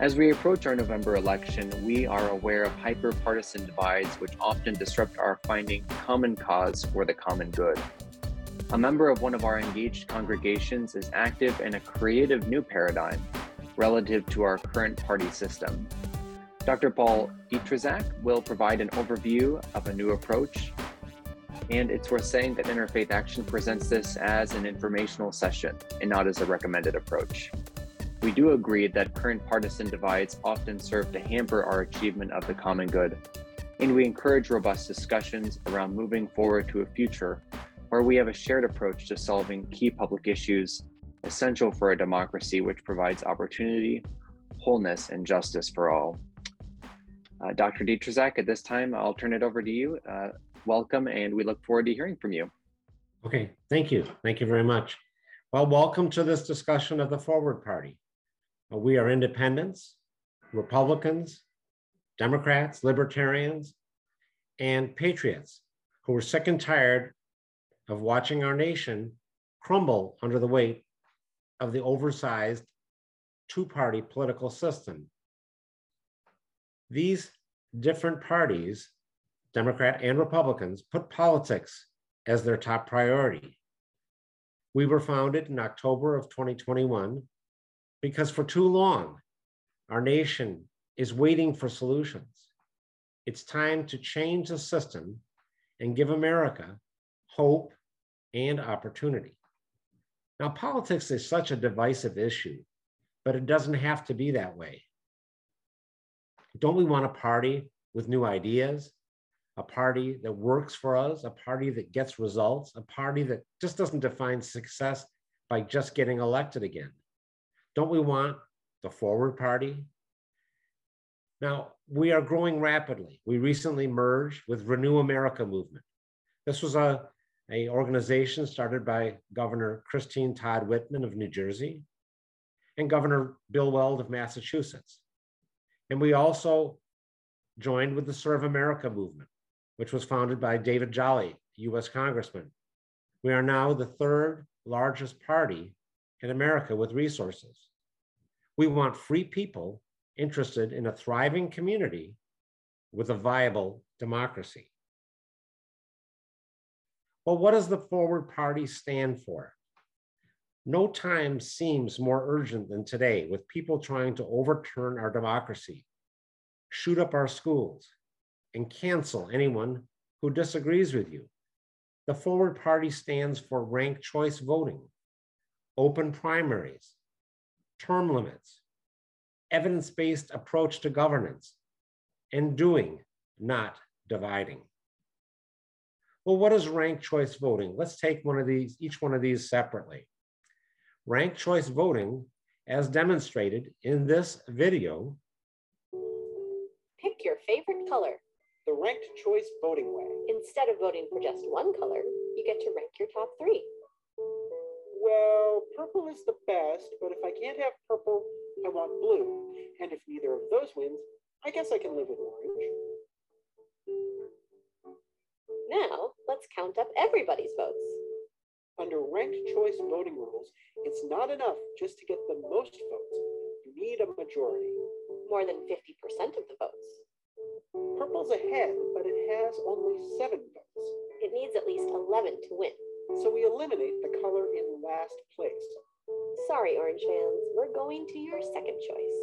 As we approach our November election, we are aware of hyper-partisan divides which often disrupt our finding common cause for the common good. A member of one of our engaged congregations is active in a creative new paradigm relative to our current party system. Dr. Paul Detrisac will provide an overview of a new approach, and it's worth saying that Interfaith Action presents this as an informational session and not as a recommended approach. We do agree that current partisan divides often serve to hamper our achievement of the common good, and we encourage robust discussions around moving forward to a future where we have a shared approach to solving key public issues essential for a democracy which provides opportunity, wholeness, and justice for all. Uh, Dr. Detrisac, at this time, I'll turn it over to you. Uh, welcome, and we look forward to hearing from you. Okay, thank you. Thank you very much. Well, welcome to this discussion of the Forward Party. We are independents, Republicans, Democrats, Libertarians, and patriots who are sick and tired of watching our nation crumble under the weight of the oversized two party political system. These different parties, Democrat and Republicans, put politics as their top priority. We were founded in October of 2021 because for too long, our nation is waiting for solutions. It's time to change the system and give America hope and opportunity. Now, politics is such a divisive issue, but it doesn't have to be that way. Don't we want a party with new ideas, a party that works for us, a party that gets results, a party that just doesn't define success by just getting elected again? Don't we want the Forward Party? Now, we are growing rapidly. We recently merged with Renew America Movement. This was a, a organization started by Governor Christine Todd Whitman of New Jersey and Governor Bill Weld of Massachusetts. And we also joined with the Serve America movement, which was founded by David Jolly, US Congressman. We are now the third largest party in America with resources. We want free people interested in a thriving community with a viable democracy. Well, what does the Forward Party stand for? No time seems more urgent than today with people trying to overturn our democracy, shoot up our schools, and cancel anyone who disagrees with you. The Forward Party stands for ranked choice voting, open primaries, term limits, evidence-based approach to governance, and doing, not dividing. Well, what is ranked choice voting? Let's take one of these, each one of these separately. Ranked choice voting, as demonstrated in this video. Pick your favorite color. The ranked choice voting way. Instead of voting for just one color, you get to rank your top three. Well, purple is the best, but if I can't have purple, I want blue. And if neither of those wins, I guess I can live with orange. Now, let's count up everybody's votes. Under ranked choice voting rules, it's not enough just to get the most votes. You need a majority. More than 50% of the votes. Purple's ahead, but it has only seven votes. It needs at least 11 to win. So we eliminate the color in last place. Sorry, orange fans, we're going to your second choice.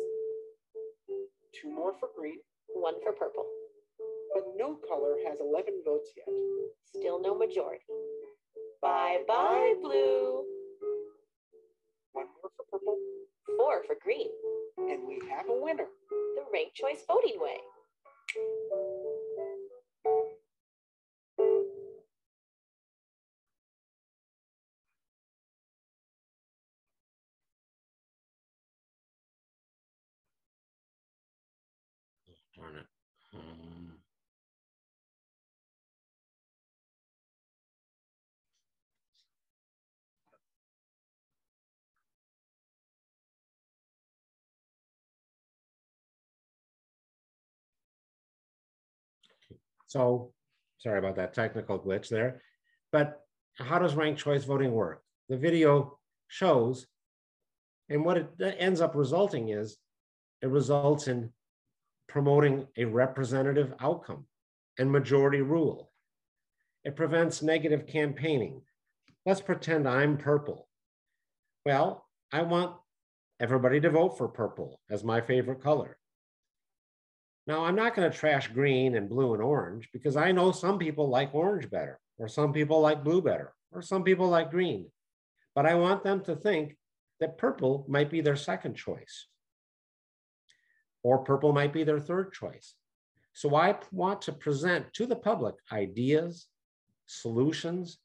Two more for green, one for purple. But no color has 11 votes yet. Still no majority. Bye bye, blue. One more for purple. Four for green. And we have a winner. The ranked choice voting way. So, sorry about that technical glitch there. But how does ranked choice voting work? The video shows, and what it ends up resulting is it results in promoting a representative outcome and majority rule. It prevents negative campaigning. Let's pretend I'm purple. Well, I want everybody to vote for purple as my favorite color. Now, I'm not going to trash green and blue and orange because I know some people like orange better, or some people like blue better, or some people like green. But I want them to think that purple might be their second choice, or purple might be their third choice. So I want to present to the public ideas, solutions,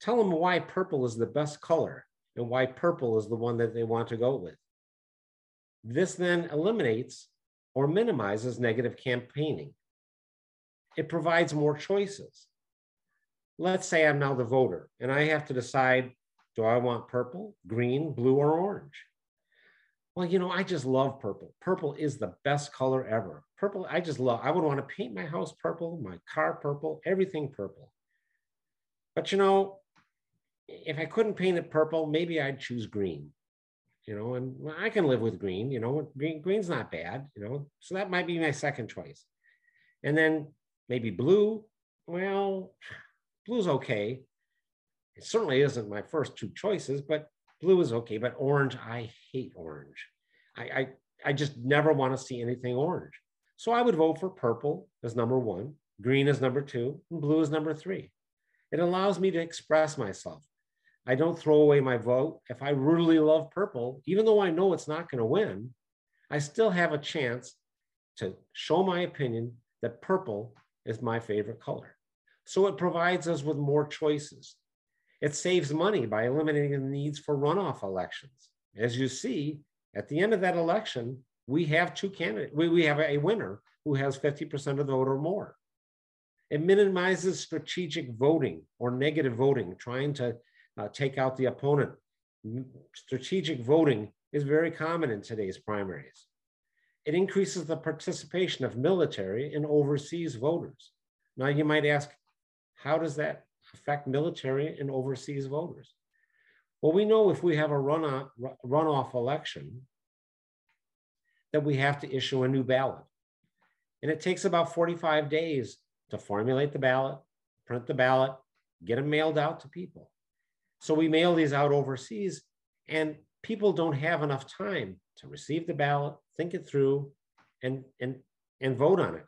tell them why purple is the best color and why purple is the one that they want to go with. This then eliminates or minimizes negative campaigning. It provides more choices. Let's say I'm now the voter and I have to decide do I want purple, green, blue, or orange? Well, you know, I just love purple. Purple is the best color ever. Purple, I just love. I would want to paint my house purple, my car purple, everything purple. But you know, if I couldn't paint it purple, maybe I'd choose green you know, and I can live with green, you know, green, green's not bad, you know, so that might be my second choice. And then maybe blue, well, blue's okay. It certainly isn't my first two choices, but blue is okay. But orange, I hate orange. I, I, I just never want to see anything orange. So I would vote for purple as number one, green as number two, and blue as number three. It allows me to express myself. I don't throw away my vote. If I really love purple, even though I know it's not going to win, I still have a chance to show my opinion that purple is my favorite color. So it provides us with more choices. It saves money by eliminating the needs for runoff elections. As you see, at the end of that election, we have two candidates. We, we have a winner who has 50% of the vote or more. It minimizes strategic voting or negative voting, trying to uh, take out the opponent. Strategic voting is very common in today's primaries. It increases the participation of military and overseas voters. Now, you might ask, how does that affect military and overseas voters? Well, we know if we have a runoff, runoff election, that we have to issue a new ballot. And it takes about 45 days to formulate the ballot, print the ballot, get them mailed out to people. So we mail these out overseas, and people don't have enough time to receive the ballot, think it through, and, and, and vote on it.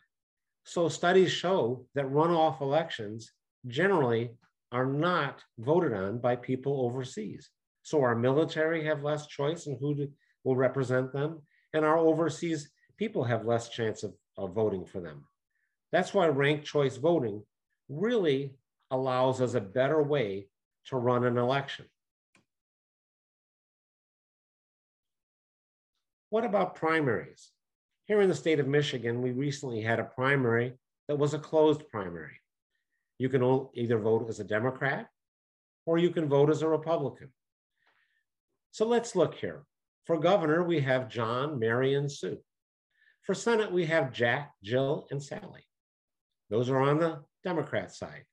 So studies show that runoff elections generally are not voted on by people overseas. So our military have less choice in who to, will represent them, and our overseas people have less chance of, of voting for them. That's why ranked choice voting really allows us a better way to run an election. What about primaries? Here in the state of Michigan, we recently had a primary that was a closed primary. You can either vote as a Democrat or you can vote as a Republican. So let's look here. For governor, we have John, Mary, and Sue. For Senate, we have Jack, Jill, and Sally. Those are on the Democrat side.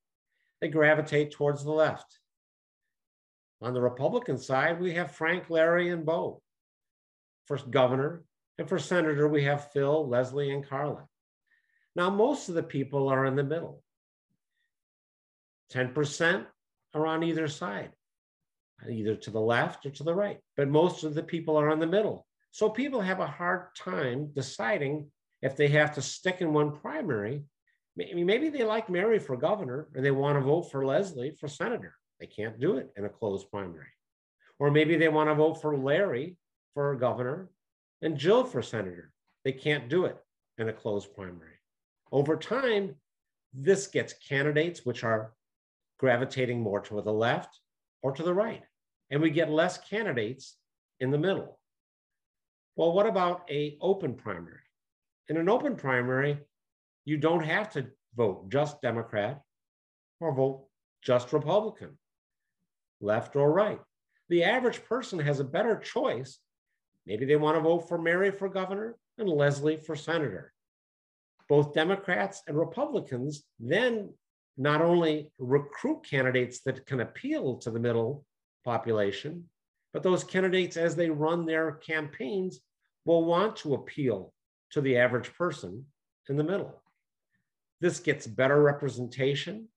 They gravitate towards the left. On the Republican side, we have Frank, Larry, and Bo for governor. And for senator, we have Phil, Leslie, and Carla. Now, most of the people are in the middle. 10% are on either side, either to the left or to the right, but most of the people are in the middle. So people have a hard time deciding if they have to stick in one primary. Maybe they like Mary for governor and they want to vote for Leslie for senator. They can't do it in a closed primary. Or maybe they want to vote for Larry for governor and Jill for senator. They can't do it in a closed primary. Over time, this gets candidates which are gravitating more to the left or to the right. And we get less candidates in the middle. Well, what about a open primary? In an open primary, you don't have to vote just Democrat or vote just Republican left or right. The average person has a better choice. Maybe they want to vote for Mary for governor and Leslie for senator. Both Democrats and Republicans then not only recruit candidates that can appeal to the middle population, but those candidates, as they run their campaigns, will want to appeal to the average person in the middle. This gets better representation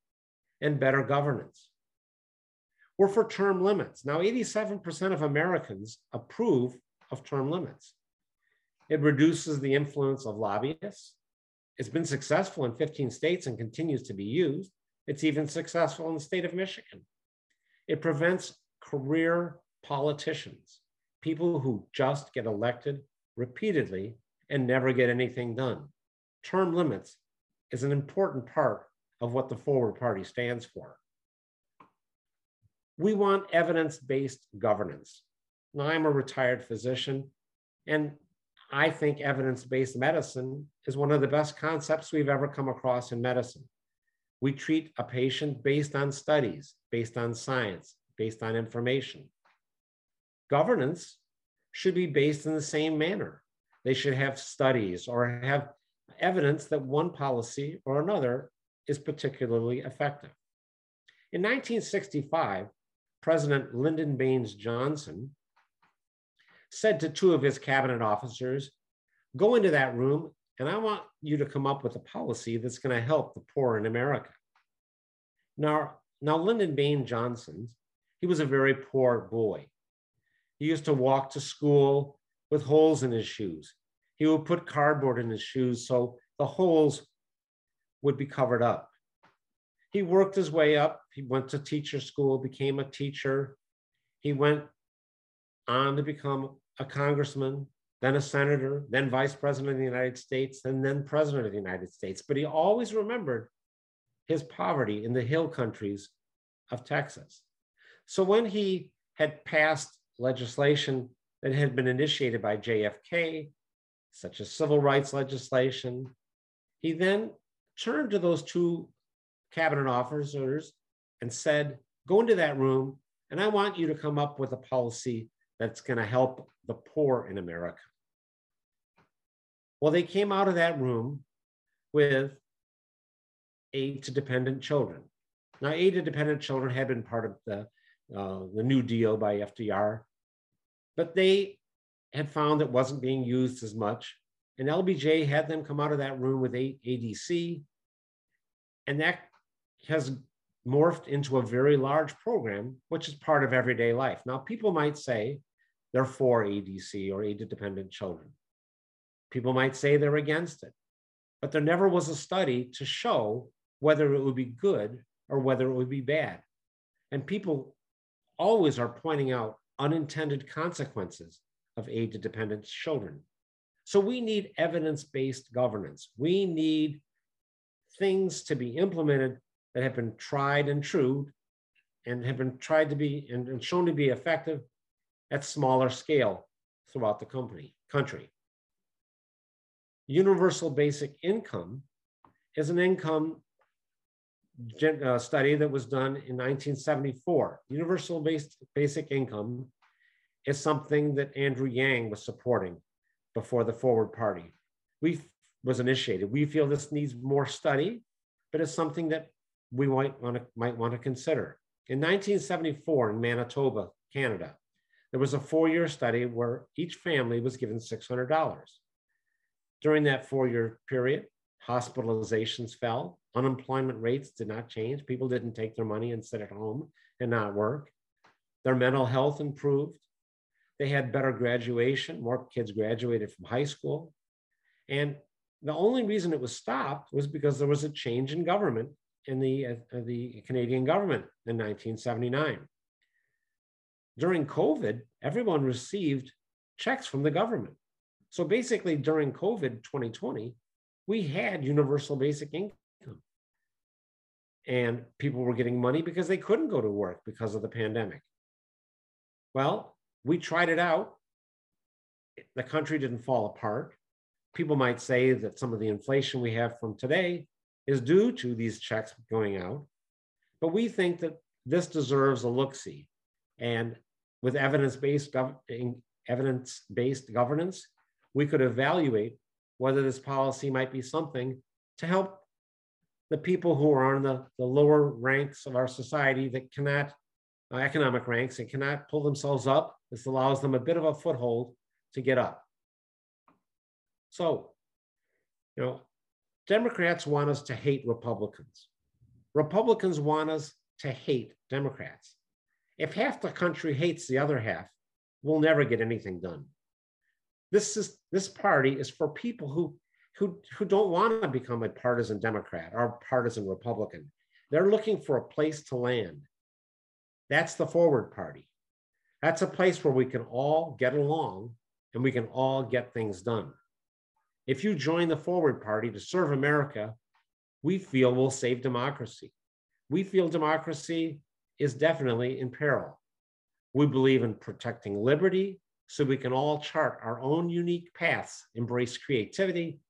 and better governance. We're for term limits. Now, 87% of Americans approve of term limits. It reduces the influence of lobbyists. It's been successful in 15 states and continues to be used. It's even successful in the state of Michigan. It prevents career politicians, people who just get elected repeatedly and never get anything done. Term limits is an important part of what the Forward Party stands for. We want evidence-based governance. Now, I'm a retired physician, and I think evidence-based medicine is one of the best concepts we've ever come across in medicine. We treat a patient based on studies, based on science, based on information. Governance should be based in the same manner. They should have studies or have evidence that one policy or another is particularly effective. In 1965, President Lyndon Baines Johnson said to two of his cabinet officers, Go into that room, and I want you to come up with a policy that's going to help the poor in America. Now, now Lyndon Baines Johnson, he was a very poor boy. He used to walk to school with holes in his shoes. He would put cardboard in his shoes so the holes would be covered up. He worked his way up. He went to teacher school, became a teacher. He went on to become a congressman, then a senator, then vice president of the United States, and then president of the United States. But he always remembered his poverty in the hill countries of Texas. So when he had passed legislation that had been initiated by JFK, such as civil rights legislation, he then turned to those two cabinet officers and said, Go into that room, and I want you to come up with a policy that's going to help the poor in America. Well, they came out of that room with aid to dependent children. Now, aid to dependent children had been part of the, uh, the New Deal by FDR, but they had found it wasn't being used as much. And LBJ had them come out of that room with ADC. And that has morphed into a very large program, which is part of everyday life. Now, people might say they're for ADC or aid dependent children. People might say they're against it, but there never was a study to show whether it would be good or whether it would be bad. And people always are pointing out unintended consequences of aid to dependent children. So we need evidence based governance. We need things to be implemented that have been tried and true and have been tried to be and shown to be effective at smaller scale throughout the company, country. Universal basic income is an income uh, study that was done in 1974. Universal based basic income is something that Andrew Yang was supporting before the Forward Party. We was initiated. We feel this needs more study, but it's something that we might want to might want to consider. In 1974 in Manitoba, Canada, there was a four-year study where each family was given $600. During that four-year period, hospitalizations fell, unemployment rates did not change. People didn't take their money and sit at home and not work. Their mental health improved. They had better graduation. More kids graduated from high school. And the only reason it was stopped was because there was a change in government in the, uh, the Canadian government in 1979. During COVID, everyone received checks from the government. So basically, during COVID 2020, we had universal basic income. And people were getting money because they couldn't go to work because of the pandemic. Well, we tried it out. The country didn't fall apart. People might say that some of the inflation we have from today is due to these checks going out. But we think that this deserves a look see. And with evidence-based gov- evidence-based governance, we could evaluate whether this policy might be something to help the people who are on the, the lower ranks of our society that cannot, uh, economic ranks, and cannot pull themselves up. This allows them a bit of a foothold to get up. So, you know, Democrats want us to hate Republicans. Republicans want us to hate Democrats. If half the country hates the other half, we'll never get anything done. This is this party is for people who who, who don't want to become a partisan Democrat or partisan Republican. They're looking for a place to land. That's the forward party. That's a place where we can all get along and we can all get things done. If you join the forward party to serve America, we feel will save democracy. We feel democracy is definitely in peril. We believe in protecting liberty so we can all chart our own unique paths, embrace creativity,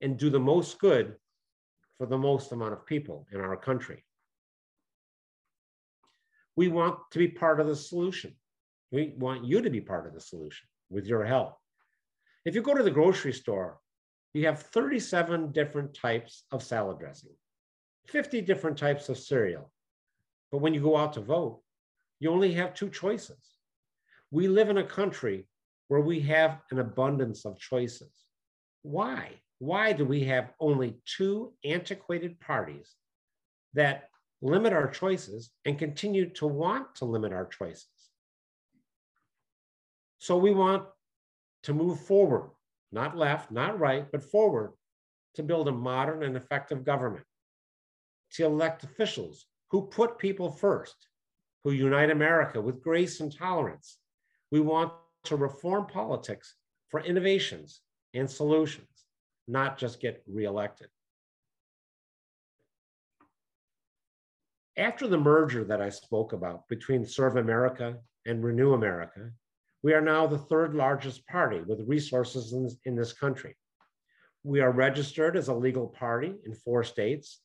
and do the most good for the most amount of people in our country. We want to be part of the solution. We want you to be part of the solution with your help. If you go to the grocery store, you have 37 different types of salad dressing, 50 different types of cereal. But when you go out to vote, you only have two choices. We live in a country where we have an abundance of choices. Why? Why do we have only two antiquated parties that limit our choices and continue to want to limit our choices? So we want to move forward, not left, not right, but forward to build a modern and effective government, to elect officials who put people first, who unite America with grace and tolerance. We want to reform politics for innovations and solutions, not just get reelected. After the merger that I spoke about between Serve America and Renew America, we are now the third largest party with resources in, in this country. We are registered as a legal party in four states,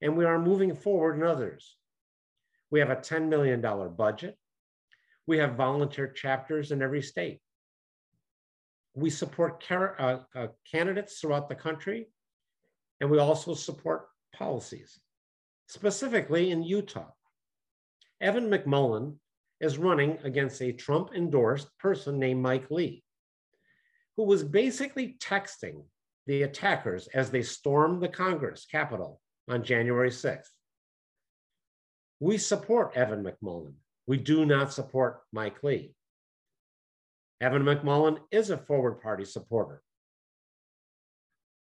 and we are moving forward in others. We have a $10 million budget. We have volunteer chapters in every state. We support uh, uh, candidates throughout the country, and we also support policies, specifically in Utah. Evan McMullin is running against a Trump endorsed person named Mike Lee, who was basically texting the attackers as they stormed the Congress Capitol on January 6th. We support Evan McMullin. We do not support Mike Lee. Evan McMullin is a forward party supporter.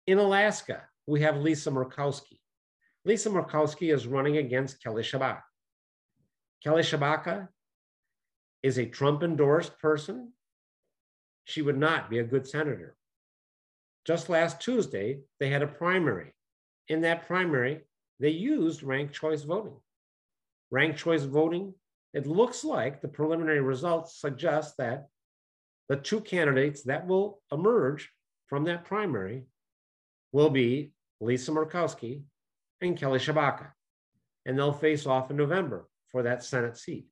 In Alaska, we have Lisa Murkowski. Lisa Murkowski is running against Kelly Tshibaka. Kelly Tshibaka is a Trump endorsed person, she would not be a good senator. Just last Tuesday, they had a primary. In that primary, they used ranked choice voting. Ranked choice voting, it looks like the preliminary results suggest that the two candidates that will emerge from that primary will be Lisa Murkowski and Kelly Tshibaka. And they'll face off in November for that Senate seat.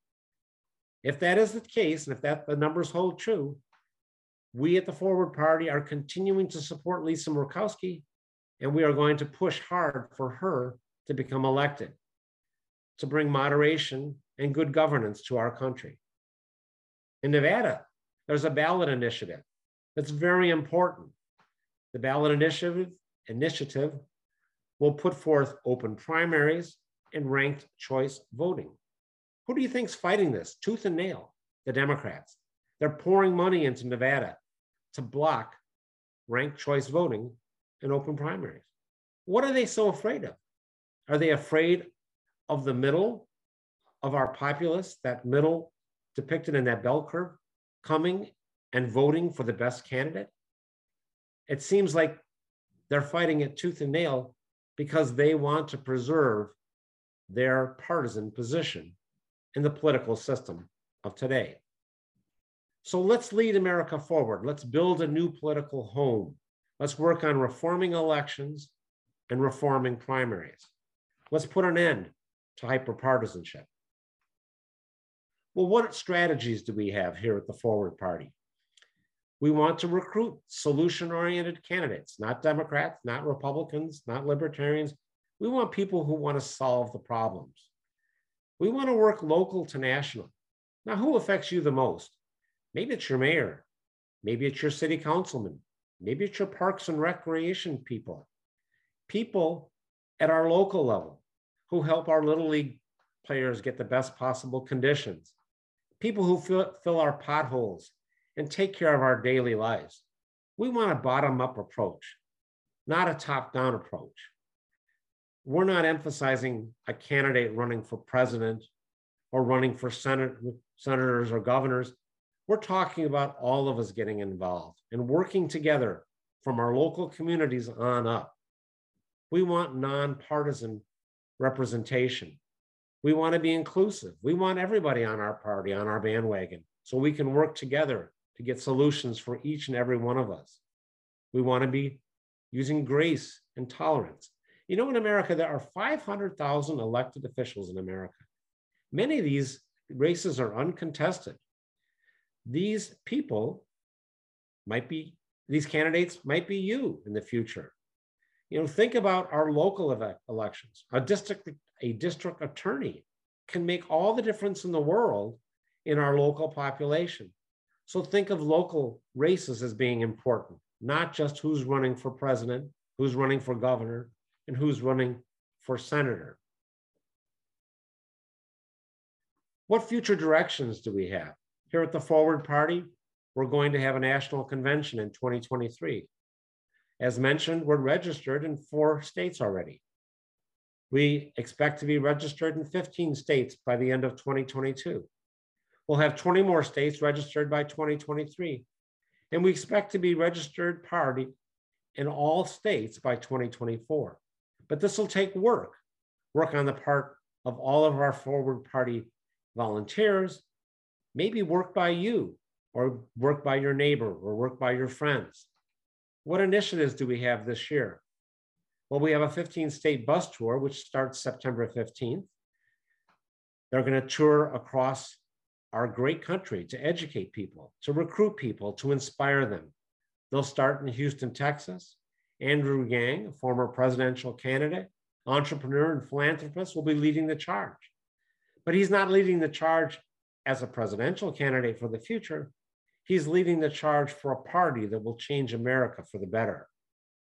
If that is the case, and if that the numbers hold true, we at the Forward Party are continuing to support Lisa Murkowski, and we are going to push hard for her to become elected, to bring moderation and good governance to our country. In Nevada, there's a ballot initiative that's very important. The ballot initiative initiative will put forth open primaries and ranked choice voting. Who do you think's fighting this tooth and nail? The Democrats. They're pouring money into Nevada to block ranked choice voting and open primaries. What are they so afraid of? Are they afraid of the middle of our populace, that middle depicted in that bell curve, coming and voting for the best candidate? It seems like they're fighting it tooth and nail because they want to preserve their partisan position in the political system of today. So let's lead America forward. Let's build a new political home. Let's work on reforming elections and reforming primaries. Let's put an end to hyperpartisanship. Well, what strategies do we have here at the Forward Party? We want to recruit solution oriented candidates, not Democrats, not Republicans, not libertarians. We want people who want to solve the problems. We want to work local to national. Now, who affects you the most? Maybe it's your mayor. Maybe it's your city councilman. Maybe it's your parks and recreation people, people at our local level who help our Little League players get the best possible conditions, people who fill, fill our potholes and take care of our daily lives. We want a bottom up approach, not a top down approach. We're not emphasizing a candidate running for president or running for senate, senators or governors. We're talking about all of us getting involved and working together from our local communities on up. We want nonpartisan representation. We want to be inclusive. We want everybody on our party, on our bandwagon, so we can work together to get solutions for each and every one of us. We want to be using grace and tolerance. You know, in America, there are 500,000 elected officials in America. Many of these races are uncontested. These people might be, these candidates might be you in the future. You know, think about our local elections. A district, a district attorney can make all the difference in the world in our local population. So think of local races as being important, not just who's running for president, who's running for governor, and who's running for senator. What future directions do we have? Here at the Forward Party, we're going to have a national convention in 2023. As mentioned, we're registered in four states already. We expect to be registered in 15 states by the end of 2022. We'll have 20 more states registered by 2023. And we expect to be registered party in all states by 2024. But this will take work, work on the part of all of our forward party volunteers, maybe work by you or work by your neighbor or work by your friends. What initiatives do we have this year? Well, we have a 15 state bus tour, which starts September 15th. They're going to tour across our great country to educate people, to recruit people, to inspire them. They'll start in Houston, Texas. Andrew Yang, a former presidential candidate, entrepreneur, and philanthropist, will be leading the charge. But he's not leading the charge as a presidential candidate for the future. He's leading the charge for a party that will change America for the better,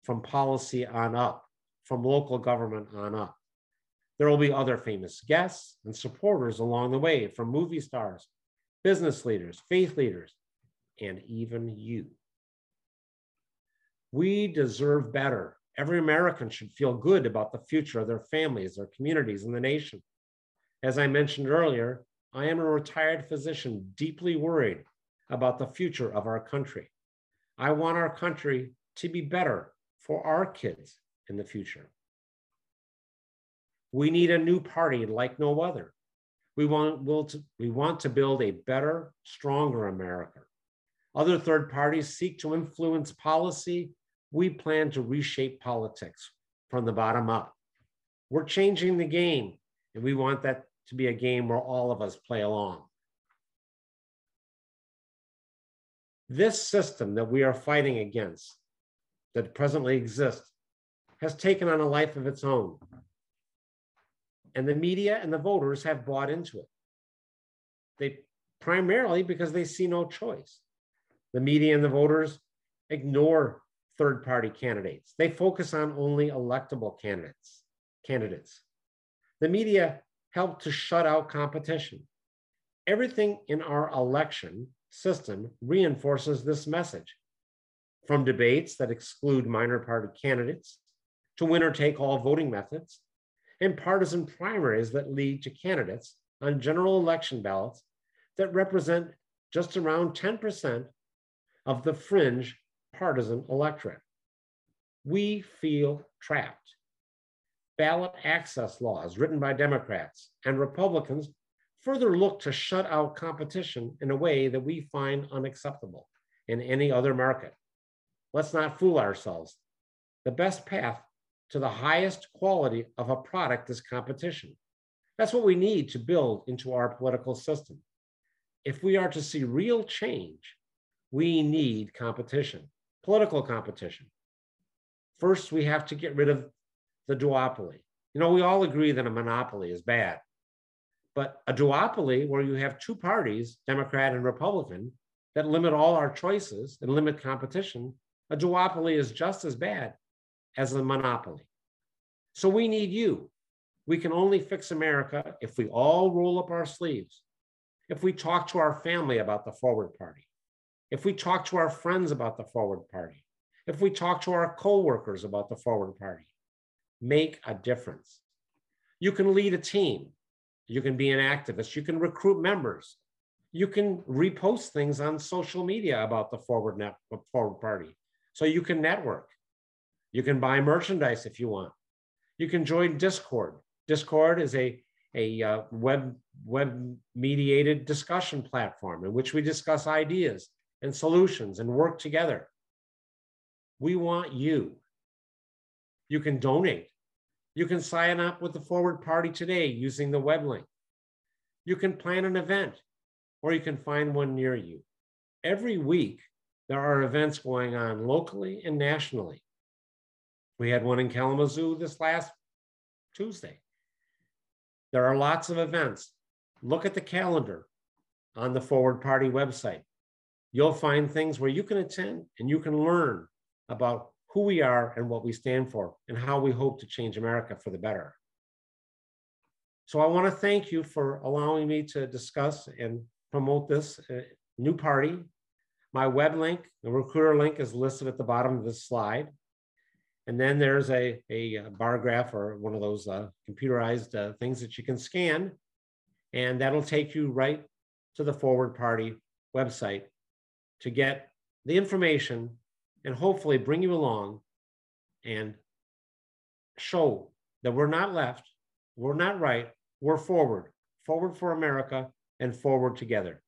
from policy on up, from local government on up. There will be other famous guests and supporters along the way, from movie stars business leaders, faith leaders, and even you. We deserve better. Every American should feel good about the future of their families, their communities, and the nation. As I mentioned earlier, I am a retired physician deeply worried about the future of our country. I want our country to be better for our kids in the future. We need a new party like no other. We want, we'll we want to build a better, stronger America. Other third parties seek to influence policy. We plan to reshape politics from the bottom up. We're changing the game, and we want that to be a game where all of us play along. This system that we are fighting against, that presently exists, has taken on a life of its own and the media and the voters have bought into it. They primarily because they see no choice. The media and the voters ignore third party candidates. They focus on only electable candidates. Candidates. The media help to shut out competition. Everything in our election system reinforces this message. From debates that exclude minor party candidates to winner take all voting methods and partisan primaries that lead to candidates on general election ballots that represent just around 10% of the fringe partisan electorate. We feel trapped. Ballot access laws written by Democrats and Republicans further look to shut out competition in a way that we find unacceptable in any other market. Let's not fool ourselves. The best path to the highest quality of a product is competition. That's what we need to build into our political system. If we are to see real change, we need competition, political competition. First, we have to get rid of the duopoly. You know, we all agree that a monopoly is bad, but a duopoly where you have two parties, Democrat and Republican, that limit all our choices and limit competition A duopoly is just as bad as a monopoly. So we need you. We can only fix America if we all roll up our sleeves, if we talk to our family about the Forward Party, if we talk to our friends about the Forward Party, if we talk to our coworkers about the Forward Party. Make a difference. You can lead a team. You can be an activist. You can recruit members. You can repost things on social media about the Forward, Net, Forward Party. So you can network. You can buy merchandise if you want. You can join Discord. Discord is a, a uh, web, web mediated discussion platform in which we discuss ideas and solutions and work together. We want you. You can donate. You can sign up with the Forward Party today using the web link. You can plan an event or you can find one near you. Every week, there are events going on locally and nationally. We had one in Kalamazoo this last Tuesday. There are lots of events. Look at the calendar on the Forward Party website. You'll find things where you can attend and you can learn about who we are and what we stand for and how we hope to change America for the better. So I want to thank you for allowing me to discuss and promote this uh, new party. My web link, the recruiter link is listed at the bottom of this slide. And then there's a, a bar graph or one of those uh, computerized uh, things that you can scan. And that'll take you right to the Forward Party website to get the information and hopefully bring you along and show that we're not left, we're not right, we're forward, forward for America and forward together.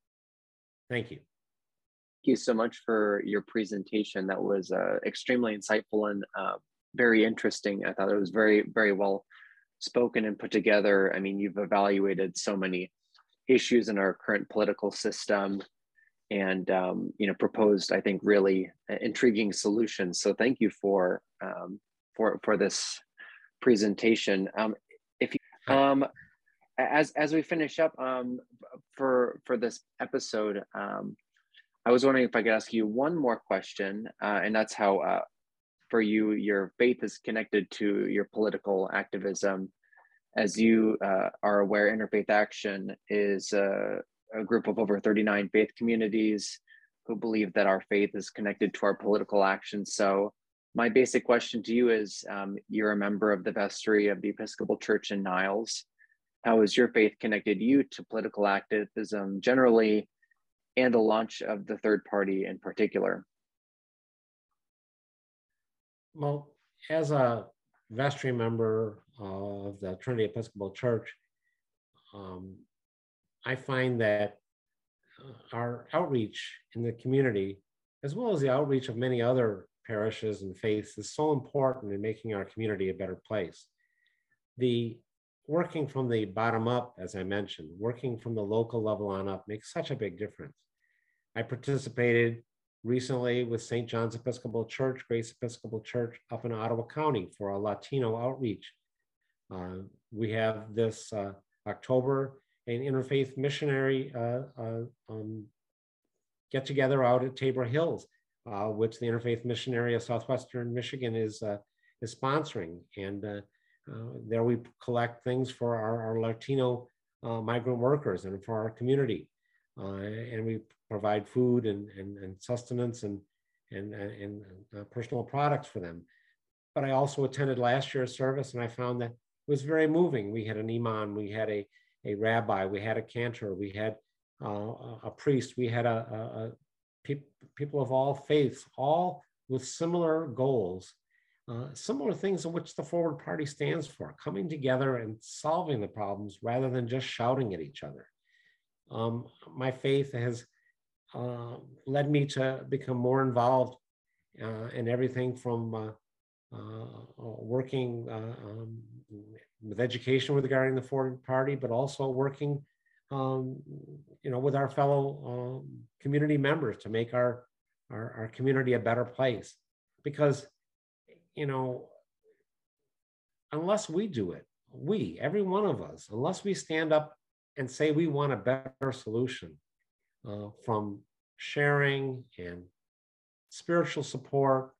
Thank you. Thank you so much for your presentation. That was uh, extremely insightful and uh, very interesting. I thought it was very, very well spoken and put together. I mean, you've evaluated so many issues in our current political system and um, you know proposed i think really intriguing solutions. So thank you for um, for for this presentation. Um, if you um, as as we finish up um, for for this episode um, i was wondering if i could ask you one more question uh, and that's how uh, for you your faith is connected to your political activism. As you uh, are aware interfaith action is uh, a group of over 39 faith communities who believe that our faith is connected to our political actions. So, my basic question to you is um, you're a member of the vestry of the Episcopal Church in Niles. How has your faith connected you to political activism generally and the launch of the third party in particular? Well, as a vestry member of the Trinity Episcopal Church, um, I find that uh, our outreach in the community, as well as the outreach of many other parishes and faiths, is so important in making our community a better place. The working from the bottom up, as I mentioned, working from the local level on up makes such a big difference. I participated recently with St. John's Episcopal Church, Grace Episcopal Church up in Ottawa County for a Latino outreach. Uh, we have this uh, October an interfaith missionary uh, uh, um, get together out at Tabor Hills, uh, which the Interfaith Missionary of Southwestern Michigan is is sponsoring, and there we collect things for our, our Latino migrant workers and for our community, and we provide food and, and, and sustenance and and, and uh, personal products for them. But I also attended last year's service and I found that it was very moving. We had an imam, we had a, a rabbi, we had a cantor, we had uh, a priest, we had a, a, a pe- people of all faiths, all with similar goals, uh, similar things in which the Forward Party stands for, coming together and solving the problems rather than just shouting at each other. Um, my faith has uh, led me to become more involved uh, in everything from uh, uh, working um, with education regarding the Forward Party, but also working, um, you know, with our fellow um, community members to make our, our, our community a better place. Because, you know, unless we do it, we, every one of us, unless we stand up and say we want a better solution uh, from sharing and spiritual support,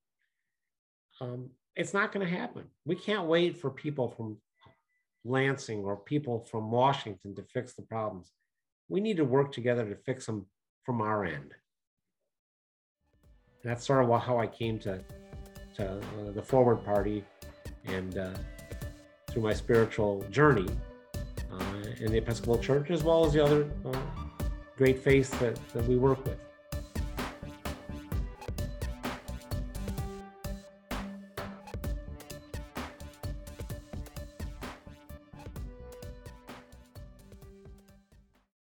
um, it's not going to happen. We can't wait for people from Lansing or people from Washington to fix the problems. We need to work together to fix them from our end. That's sort of how I came to, to uh, the Forward Party and uh, through my spiritual journey uh, in the Episcopal Church, as well as the other uh, great faiths that, that we work with.